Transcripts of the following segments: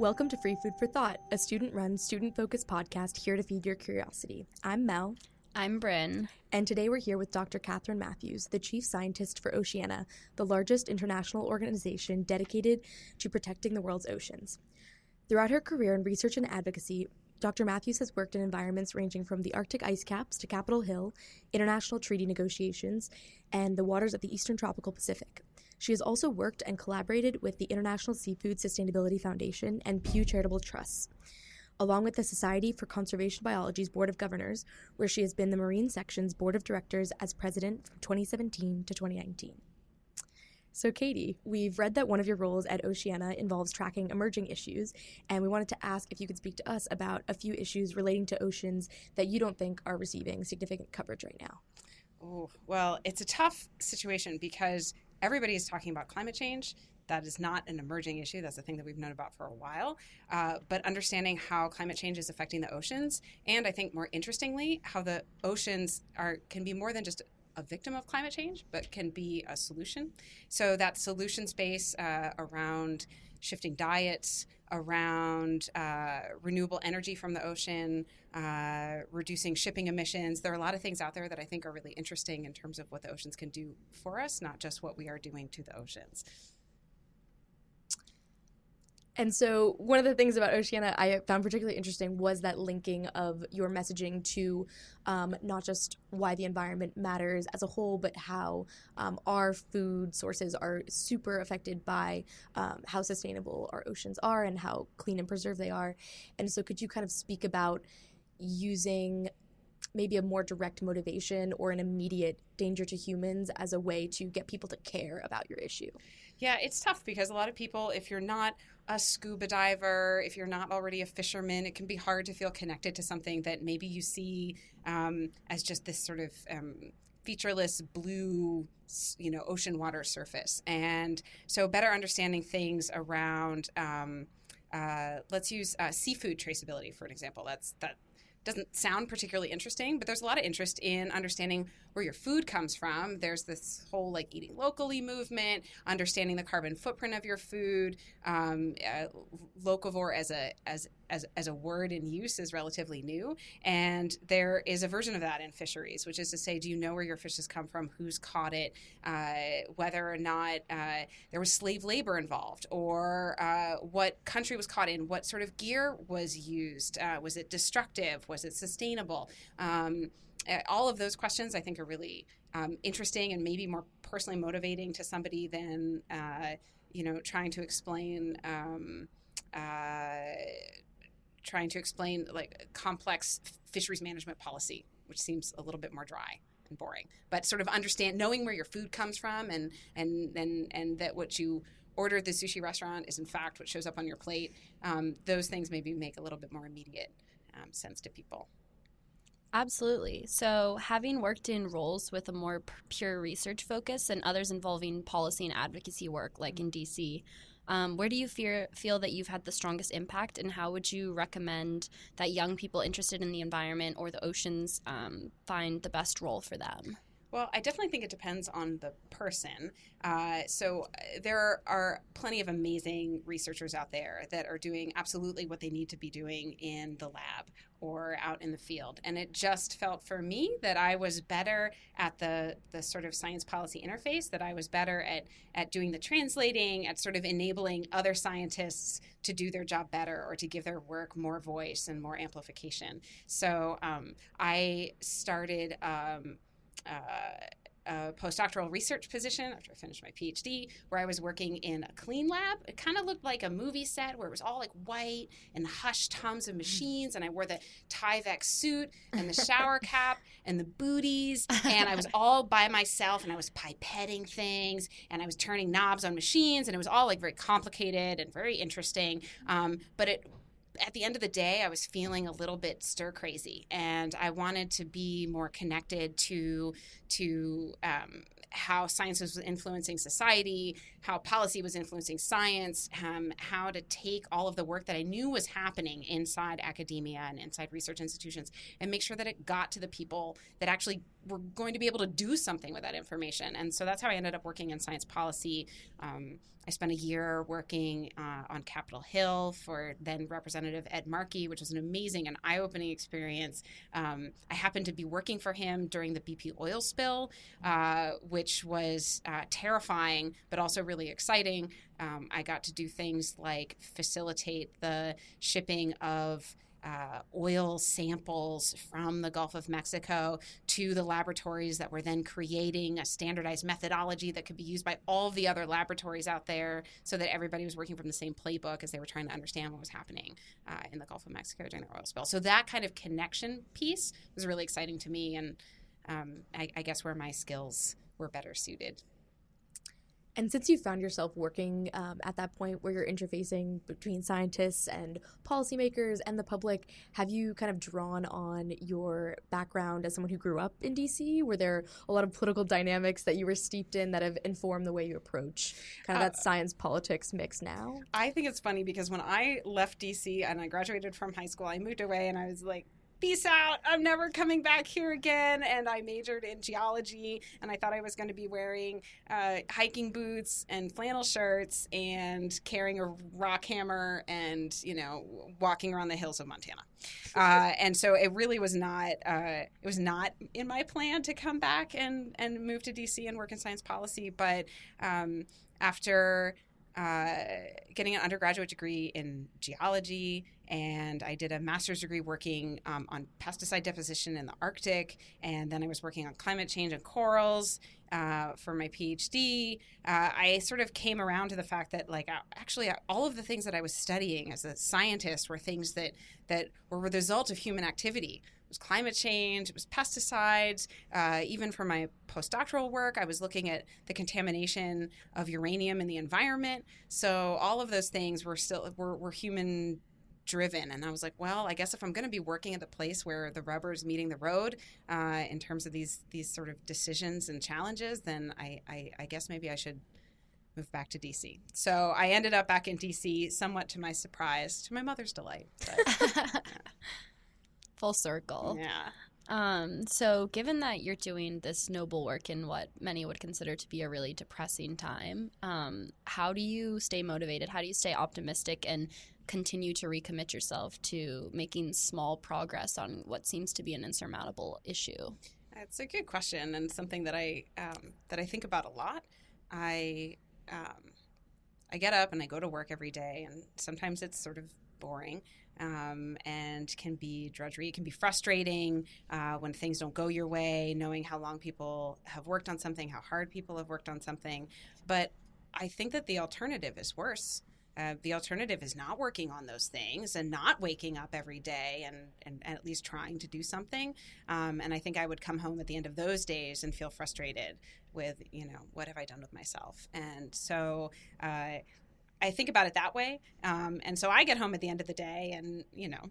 Welcome to Free Food for Thought, a student run, student focused podcast here to feed your curiosity. I'm Mel. I'm Bryn. And today we're here with Dr. Kathryn Matthews, the chief scientist for Oceana, the largest international organization dedicated to protecting the world's oceans. Throughout her career in research and advocacy, Dr. Matthews has worked in environments ranging from the Arctic ice caps to Capitol Hill, international treaty negotiations, and the waters of the eastern tropical Pacific. She has also worked and collaborated with the International Seafood Sustainability Foundation and Pew Charitable Trusts, along with the Society for Conservation Biology's Board of Governors, where she has been the Marine Section's Board of Directors as president from 2017 to 2019. So, Katie, we've read that one of your roles at Oceana involves tracking emerging issues, and we wanted to ask if you could speak to us about a few issues relating to oceans that you don't think are receiving significant coverage right now. Oh, well, it's a tough situation because everybody is talking about climate change. That is not an emerging issue. That's a thing that we've known about for a while. Uh, but understanding how climate change is affecting the oceans, and I think more interestingly, how the oceans are can be more than just a victim of climate change, but can be a solution. So that solution space uh, around shifting diets, around uh, renewable energy from the ocean, uh, reducing shipping emissions. There are a lot of things out there that I think are really interesting in terms of what the oceans can do for us, not just what we are doing to the oceans. And so, one of the things about Oceana I found particularly interesting was that linking of your messaging to um, not just why the environment matters as a whole, but how um, our food sources are super affected by um, how sustainable our oceans are and how clean and preserved they are. And so, could you kind of speak about using maybe a more direct motivation or an immediate danger to humans as a way to get people to care about your issue? Yeah, it's tough because a lot of people, if you're not a scuba diver, if you're not already a fisherman, it can be hard to feel connected to something that maybe you see um, as just this sort of um, featureless blue you know ocean water surface. And so better understanding things around um, uh, let's use uh, seafood traceability for an example. That's that doesn't sound particularly interesting, but there's a lot of interest in understanding where your food comes from. There's this whole like eating locally movement, understanding the carbon footprint of your food. Um, uh, locavore as a as as, as a word in use is relatively new. And there is a version of that in fisheries, which is to say, do you know where your fish has come from, who's caught it, uh, whether or not uh, there was slave labor involved, or uh, what country was caught in, what sort of gear was used, uh, was it destructive, was it sustainable? Um, all of those questions I think are really um, interesting and maybe more personally motivating to somebody than uh, you know trying to explain um, uh, trying to explain like complex fisheries management policy, which seems a little bit more dry and boring. But sort of understand knowing where your food comes from and and and and that what you order at the sushi restaurant is in fact what shows up on your plate. Um, those things maybe make a little bit more immediate um, sense to people. Absolutely. So, having worked in roles with a more pure research focus and others involving policy and advocacy work, like in DC, um, where do you fear, feel that you've had the strongest impact, and how would you recommend that young people interested in the environment or the oceans um, find the best role for them? Well, I definitely think it depends on the person. Uh, so uh, there are plenty of amazing researchers out there that are doing absolutely what they need to be doing in the lab or out in the field. And it just felt for me that I was better at the the sort of science policy interface, that I was better at at doing the translating, at sort of enabling other scientists to do their job better or to give their work more voice and more amplification. So um, I started. Um, a postdoctoral research position after I finished my PhD, where I was working in a clean lab. It kind of looked like a movie set where it was all like white and hushed hums of machines, and I wore the Tyvek suit and the shower cap and the booties, and I was all by myself, and I was pipetting things, and I was turning knobs on machines, and it was all like very complicated and very interesting. Um, but it at the end of the day, I was feeling a little bit stir crazy, and I wanted to be more connected to to um, how science was influencing society, how policy was influencing science, um, how to take all of the work that I knew was happening inside academia and inside research institutions, and make sure that it got to the people that actually were going to be able to do something with that information. And so that's how I ended up working in science policy. Um, I spent a year working uh, on Capitol Hill for then Representative Ed Markey, which was an amazing and eye opening experience. Um, I happened to be working for him during the BP oil spill, uh, which was uh, terrifying, but also really exciting. Um, I got to do things like facilitate the shipping of uh, oil samples from the Gulf of Mexico to the laboratories that were then creating a standardized methodology that could be used by all the other laboratories out there so that everybody was working from the same playbook as they were trying to understand what was happening uh, in the Gulf of Mexico during the oil spill. So that kind of connection piece was really exciting to me, and um, I, I guess where my skills were better suited. And since you found yourself working um, at that point where you're interfacing between scientists and policymakers and the public, have you kind of drawn on your background as someone who grew up in DC? Were there a lot of political dynamics that you were steeped in that have informed the way you approach kind of uh, that science politics mix now? I think it's funny because when I left DC and I graduated from high school, I moved away and I was like, peace out. I'm never coming back here again. And I majored in geology, and I thought I was going to be wearing uh, hiking boots and flannel shirts and carrying a rock hammer and, you know, walking around the hills of Montana. Uh, and so it really was not, uh, it was not in my plan to come back and, and move to DC and work in science policy. But um, after uh, getting an undergraduate degree in geology, and I did a master's degree working um, on pesticide deposition in the Arctic, and then I was working on climate change and corals uh, for my PhD. Uh, I sort of came around to the fact that, like, actually, all of the things that I was studying as a scientist were things that that were the result of human activity was climate change, it was pesticides. Uh, even for my postdoctoral work, I was looking at the contamination of uranium in the environment. So all of those things were still were, were human driven and i was like well i guess if i'm going to be working at the place where the rubber is meeting the road uh, in terms of these these sort of decisions and challenges then I, I, I guess maybe i should move back to dc so i ended up back in dc somewhat to my surprise to my mother's delight but, yeah full circle. Yeah. Um, so, given that you're doing this noble work in what many would consider to be a really depressing time, um, how do you stay motivated? How do you stay optimistic and continue to recommit yourself to making small progress on what seems to be an insurmountable issue? It's a good question and something that I um, that I think about a lot. I um, I get up and I go to work every day, and sometimes it's sort of boring um, and can be drudgery. It can be frustrating uh, when things don't go your way, knowing how long people have worked on something, how hard people have worked on something. But I think that the alternative is worse. Uh, the alternative is not working on those things and not waking up every day and, and, and at least trying to do something. Um, and I think I would come home at the end of those days and feel frustrated with, you know, what have I done with myself? And so uh, I think about it that way. Um, and so I get home at the end of the day and, you know,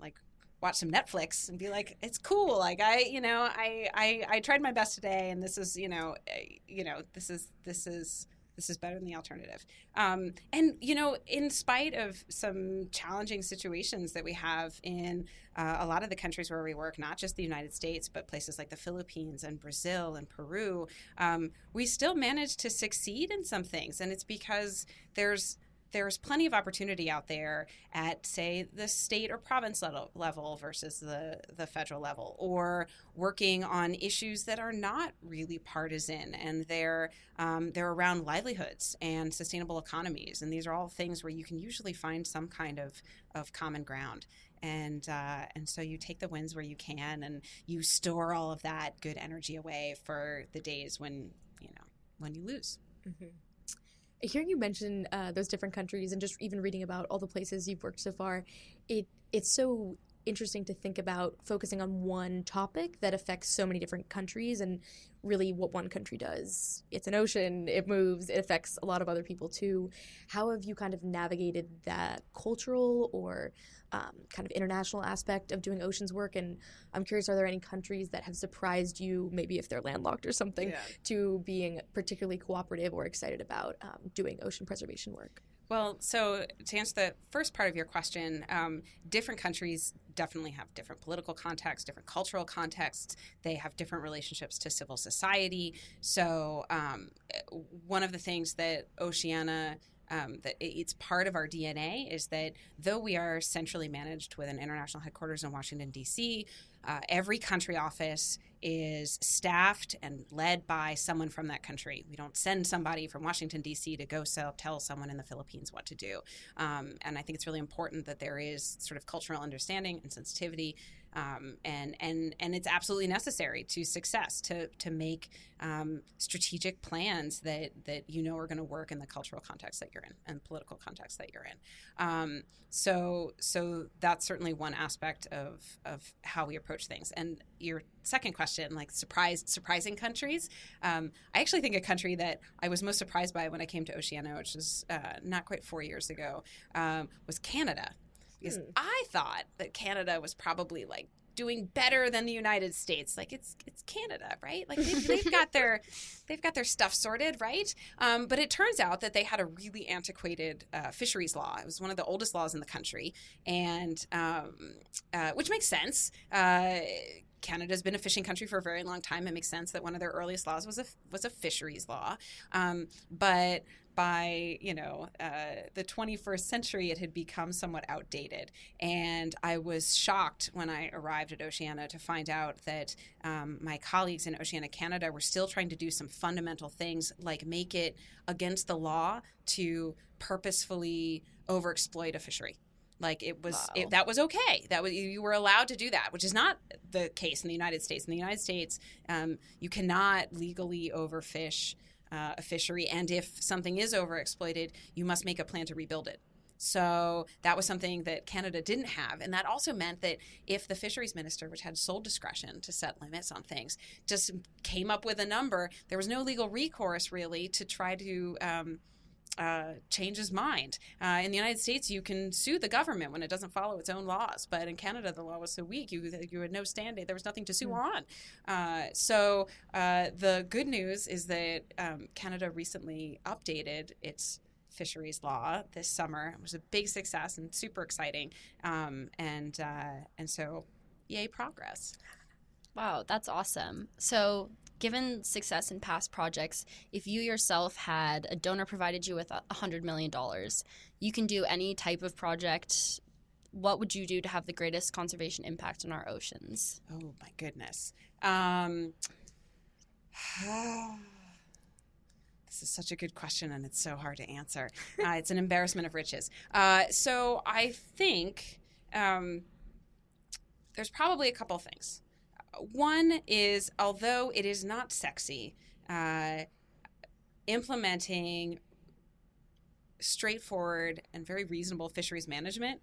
like watch some Netflix and be like, it's cool. Like I, you know, I, I, I tried my best today and this is, you know, eh, you know, this is, this is, this is better than the alternative. Um, and, you know, in spite of some challenging situations that we have in uh, a lot of the countries where we work, not just the United States, but places like the Philippines and Brazil and Peru, um, we still manage to succeed in some things. And it's because there's there's plenty of opportunity out there at say the state or province level, versus the, the federal level or working on issues that are not really partisan and they're um, they're around livelihoods and sustainable economies. And these are all things where you can usually find some kind of, of common ground. And uh, and so you take the wins where you can and you store all of that good energy away for the days when you know when you lose. Mm-hmm hearing you mention uh, those different countries and just even reading about all the places you've worked so far, it it's so interesting to think about focusing on one topic that affects so many different countries and really what one country does. It's an ocean, it moves, it affects a lot of other people too. How have you kind of navigated that cultural or um, kind of international aspect of doing oceans work? And I'm curious, are there any countries that have surprised you, maybe if they're landlocked or something, yeah. to being particularly cooperative or excited about um, doing ocean preservation work? Well, so to answer the first part of your question, um, different countries definitely have different political contexts, different cultural contexts. They have different relationships to civil society. So, um, one of the things that Oceana um, that it's part of our DNA is that though we are centrally managed with an international headquarters in Washington, D.C., uh, every country office is staffed and led by someone from that country. We don't send somebody from Washington, D.C. to go sell, tell someone in the Philippines what to do. Um, and I think it's really important that there is sort of cultural understanding and sensitivity um, and and and it's absolutely necessary to success to to make um, strategic plans that that you know are going to work in the cultural context that you're in and political context that you're in. Um, so so that's certainly one aspect of of how we approach things. And your second question, like surprise surprising countries, um, I actually think a country that I was most surprised by when I came to Oceana, which was uh, not quite four years ago, um, was Canada because hmm. I thought that Canada was probably like doing better than the United States. Like it's it's Canada, right? Like they've, they've got their they've got their stuff sorted, right? Um, but it turns out that they had a really antiquated uh, fisheries law. It was one of the oldest laws in the country, and um, uh, which makes sense. Uh, Canada's been a fishing country for a very long time. It makes sense that one of their earliest laws was a was a fisheries law, um, but by you know uh, the 21st century it had become somewhat outdated. And i was shocked when i arrived at oceana to find out that um, my colleagues in oceana canada were still trying to do some fundamental things like make it against the law to purposefully overexploit a fishery. Like it was wow. it, that was okay. That was you were allowed to do that which is not the case in the united states. In the united states um, you cannot legally overfish uh, a fishery and if something is overexploited you must make a plan to rebuild it so that was something that Canada didn't have. And that also meant that if the fisheries minister, which had sole discretion to set limits on things, just came up with a number, there was no legal recourse really to try to um, uh, change his mind. Uh, in the United States, you can sue the government when it doesn't follow its own laws, but in Canada, the law was so weak you you had no standing. There was nothing to sue mm. on. Uh, so uh, the good news is that um, Canada recently updated its fisheries law this summer. It was a big success and super exciting, um, and uh, and so yay progress. Wow, that's awesome. So given success in past projects, if you yourself had a donor provided you with a $100 million, you can do any type of project. What would you do to have the greatest conservation impact on our oceans? Oh, my goodness. Um, this is such a good question, and it's so hard to answer. Uh, it's an embarrassment of riches. Uh, so I think um, there's probably a couple things. One is, although it is not sexy, uh, implementing straightforward and very reasonable fisheries management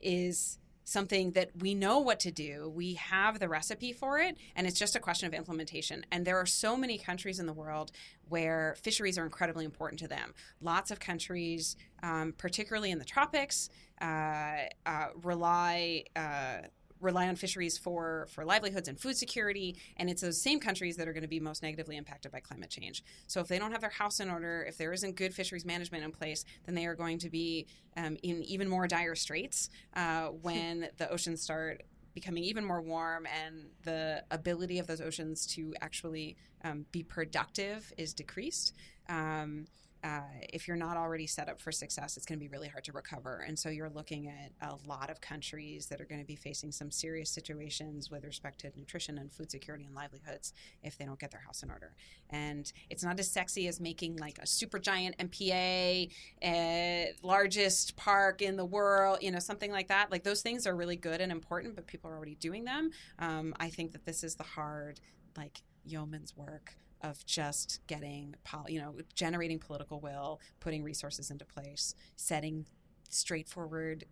is something that we know what to do. We have the recipe for it, and it's just a question of implementation. And there are so many countries in the world where fisheries are incredibly important to them. Lots of countries, um, particularly in the tropics, uh, uh, rely. Uh, rely on fisheries for for livelihoods and food security and it's those same countries that are going to be most negatively impacted by climate change. So if they don't have their house in order if there isn't good fisheries management in place then they are going to be um, in even more dire straits uh, when the oceans start becoming even more warm and the ability of those oceans to actually um, be productive is decreased. Um, uh, if you're not already set up for success, it's going to be really hard to recover. And so you're looking at a lot of countries that are going to be facing some serious situations with respect to nutrition and food security and livelihoods if they don't get their house in order. And it's not as sexy as making like a super giant MPA, uh, largest park in the world, you know, something like that. Like those things are really good and important, but people are already doing them. Um, I think that this is the hard, like, yeoman's work of just getting, you know, generating political will, putting resources into place, setting straightforward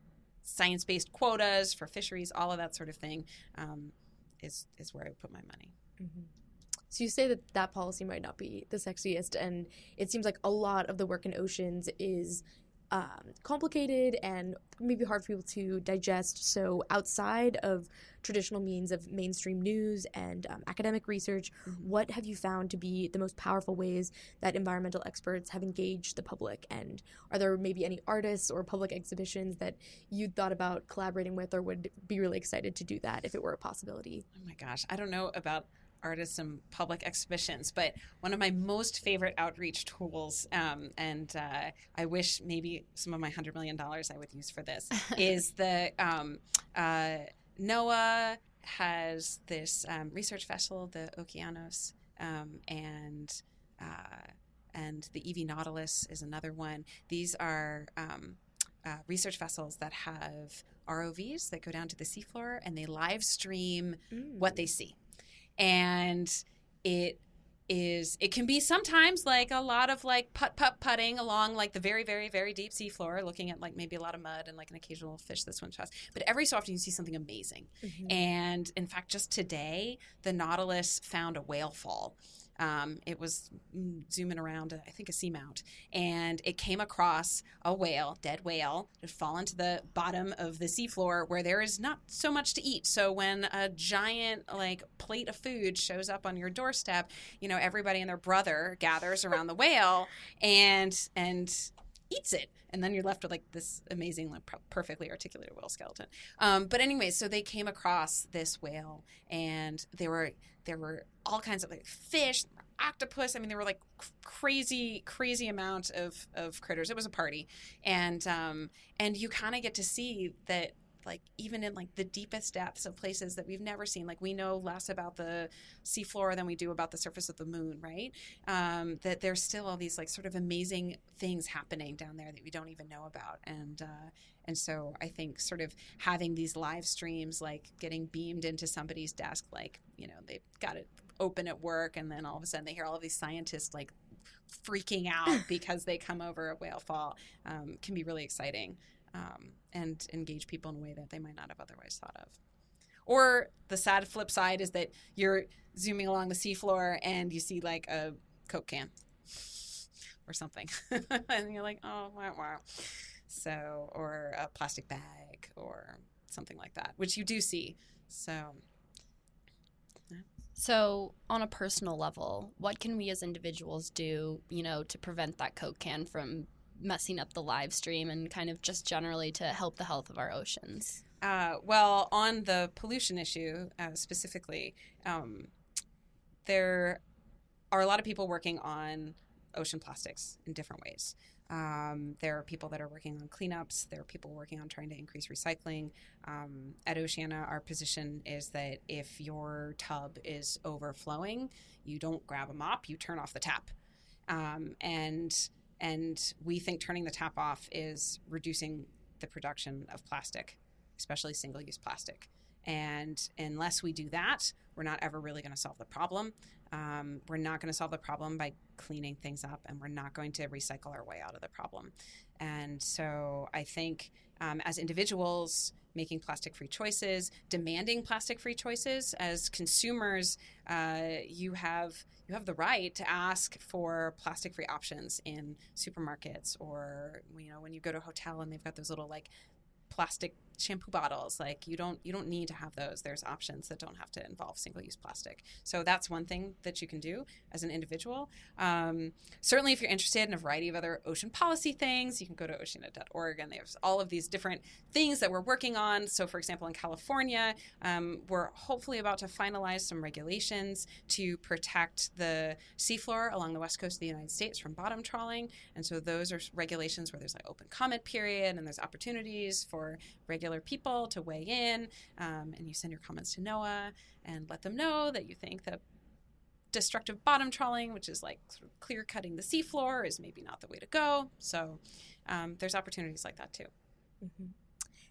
science-based quotas for fisheries, all of that sort of thing, um, is is where I would put my money. Mm-hmm. So you say that that policy might not be the sexiest, and it seems like a lot of the work in oceans is um, complicated and maybe hard for people to digest. So, outside of traditional means of mainstream news and um, academic research, mm-hmm. what have you found to be the most powerful ways that environmental experts have engaged the public? And are there maybe any artists or public exhibitions that you thought about collaborating with or would be really excited to do that if it were a possibility? Oh my gosh, I don't know about artists and public exhibitions. But one of my most favorite outreach tools, um, and uh, I wish maybe some of my $100 million I would use for this, is the um, uh, NOAA has this um, research vessel, the Okeanos, um, and uh, and the EV Nautilus is another one. These are um, uh, research vessels that have ROVs that go down to the seafloor and they live stream mm. what they see and it is it can be sometimes like a lot of like putt putt putting along like the very very very deep sea floor looking at like maybe a lot of mud and like an occasional fish that swims fast but every so often you see something amazing. Mm-hmm. and in fact just today the nautilus found a whale fall um, it was zooming around, I think, a seamount, and it came across a whale, dead whale, had fallen to the bottom of the seafloor where there is not so much to eat. So when a giant like plate of food shows up on your doorstep, you know everybody and their brother gathers around the whale and and eats it. And then you're left with like this amazing like, perfectly articulated whale skeleton. Um, but anyway so they came across this whale and there were there were all kinds of like fish octopus. I mean there were like crazy crazy amount of of critters. It was a party. And um and you kind of get to see that like even in like the deepest depths of places that we've never seen. Like we know less about the seafloor than we do about the surface of the moon right? Um, that there's still all these like sort of amazing things happening down there that we don't even know about. And uh, and so i think sort of having these live streams like getting beamed into somebody's desk like you know they've got it open at work and then all of a sudden they hear all of these scientists like freaking out because they come over a whale fall um, can be really exciting um, and engage people in a way that they might not have otherwise thought of. Or the sad flip side is that you're zooming along the seafloor and you see like a Coke can or something. and you're like, oh, wow, wow. So, or a plastic bag or something like that, which you do see. So, so, on a personal level, what can we as individuals do, you know, to prevent that Coke can from messing up the live stream and kind of just generally to help the health of our oceans? Uh, well, on the pollution issue uh, specifically, um, there are a lot of people working on ocean plastics in different ways. Um, there are people that are working on cleanups. There are people working on trying to increase recycling. Um, at Oceana, our position is that if your tub is overflowing, you don't grab a mop, you turn off the tap. Um, and and we think turning the tap off is reducing the production of plastic, especially single use plastic. And unless we do that, we're not ever really going to solve the problem. Um, we're not going to solve the problem by cleaning things up, and we're not going to recycle our way out of the problem. And so I think um, as individuals, making plastic free choices, demanding plastic free choices. As consumers, uh, you have you have the right to ask for plastic free options in supermarkets or you know when you go to a hotel and they've got those little like plastic shampoo bottles like you don't you don't need to have those. There's options that don't have to involve single use plastic. So that's one thing that you can do as an individual. Um, certainly if you're interested in a variety of other ocean policy things you can go to oceana.org and there's all of these different things that we're working on. So for example in california um, we're hopefully about to finalize some regulations to protect the seafloor along the west coast of the united states from bottom trawling. And so those are regulations where there's like open comment period and there's opportunities for regular regular people to weigh in, um, and you send your comments to NOAA and let them know that you think that destructive bottom trawling, which is like sort of clear cutting the seafloor, is maybe not the way to go. So um, there's opportunities like that too. Mm-hmm.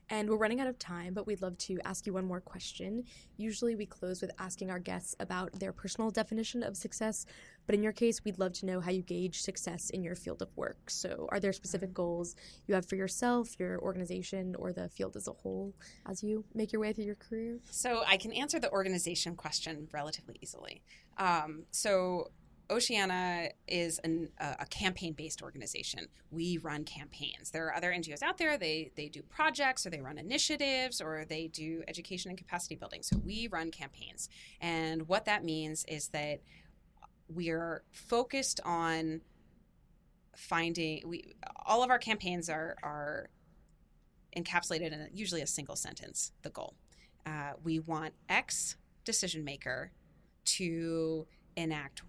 And we're running out of time, but we'd love to ask you one more question. Usually we close with asking our guests about their personal definition of success, but in your case, we'd love to know how you gauge success in your field of work. So, are there specific goals you have for yourself, your organization, or the field as a whole as you make your way through your career? So, I can answer the organization question relatively easily. Um, so, Oceana is an, a, a campaign-based organization. We run campaigns. There are other NGOs out there. They they do projects, or they run initiatives, or they do education and capacity building. So we run campaigns, and what that means is that we're focused on finding. We all of our campaigns are are encapsulated in usually a single sentence. The goal. Uh, we want X decision maker to enact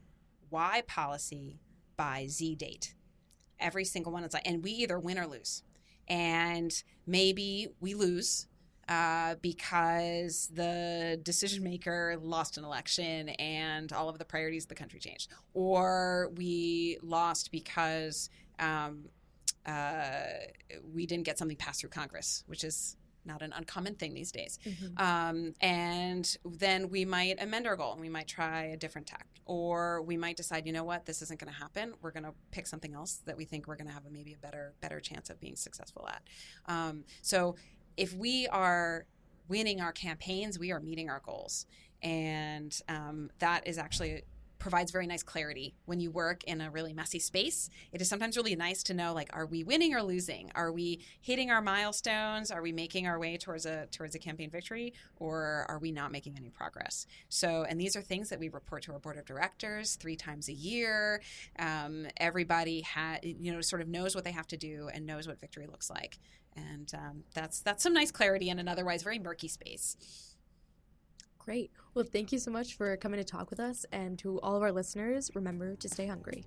Y policy by Z date. Every single one is like, and we either win or lose. And maybe we lose uh, because the decision maker lost an election and all of the priorities of the country changed. Or we lost because um, uh, we didn't get something passed through Congress, which is not an uncommon thing these days. Mm-hmm. Um, and then we might amend our goal and we might try a different tack. Or we might decide, you know what, this isn't going to happen. We're going to pick something else that we think we're going to have a, maybe a better better chance of being successful at. Um, so if we are winning our campaigns, we are meeting our goals. And um, that is actually provides very nice clarity when you work in a really messy space. It is sometimes really nice to know like are we winning or losing? Are we hitting our milestones? Are we making our way towards a towards a campaign victory or are we not making any progress? So and these are things that we report to our board of directors 3 times a year. Um, everybody ha- you know sort of knows what they have to do and knows what victory looks like. And um, that's that's some nice clarity in an otherwise very murky space. Great. Well, thank you so much for coming to talk with us. And to all of our listeners, remember to stay hungry.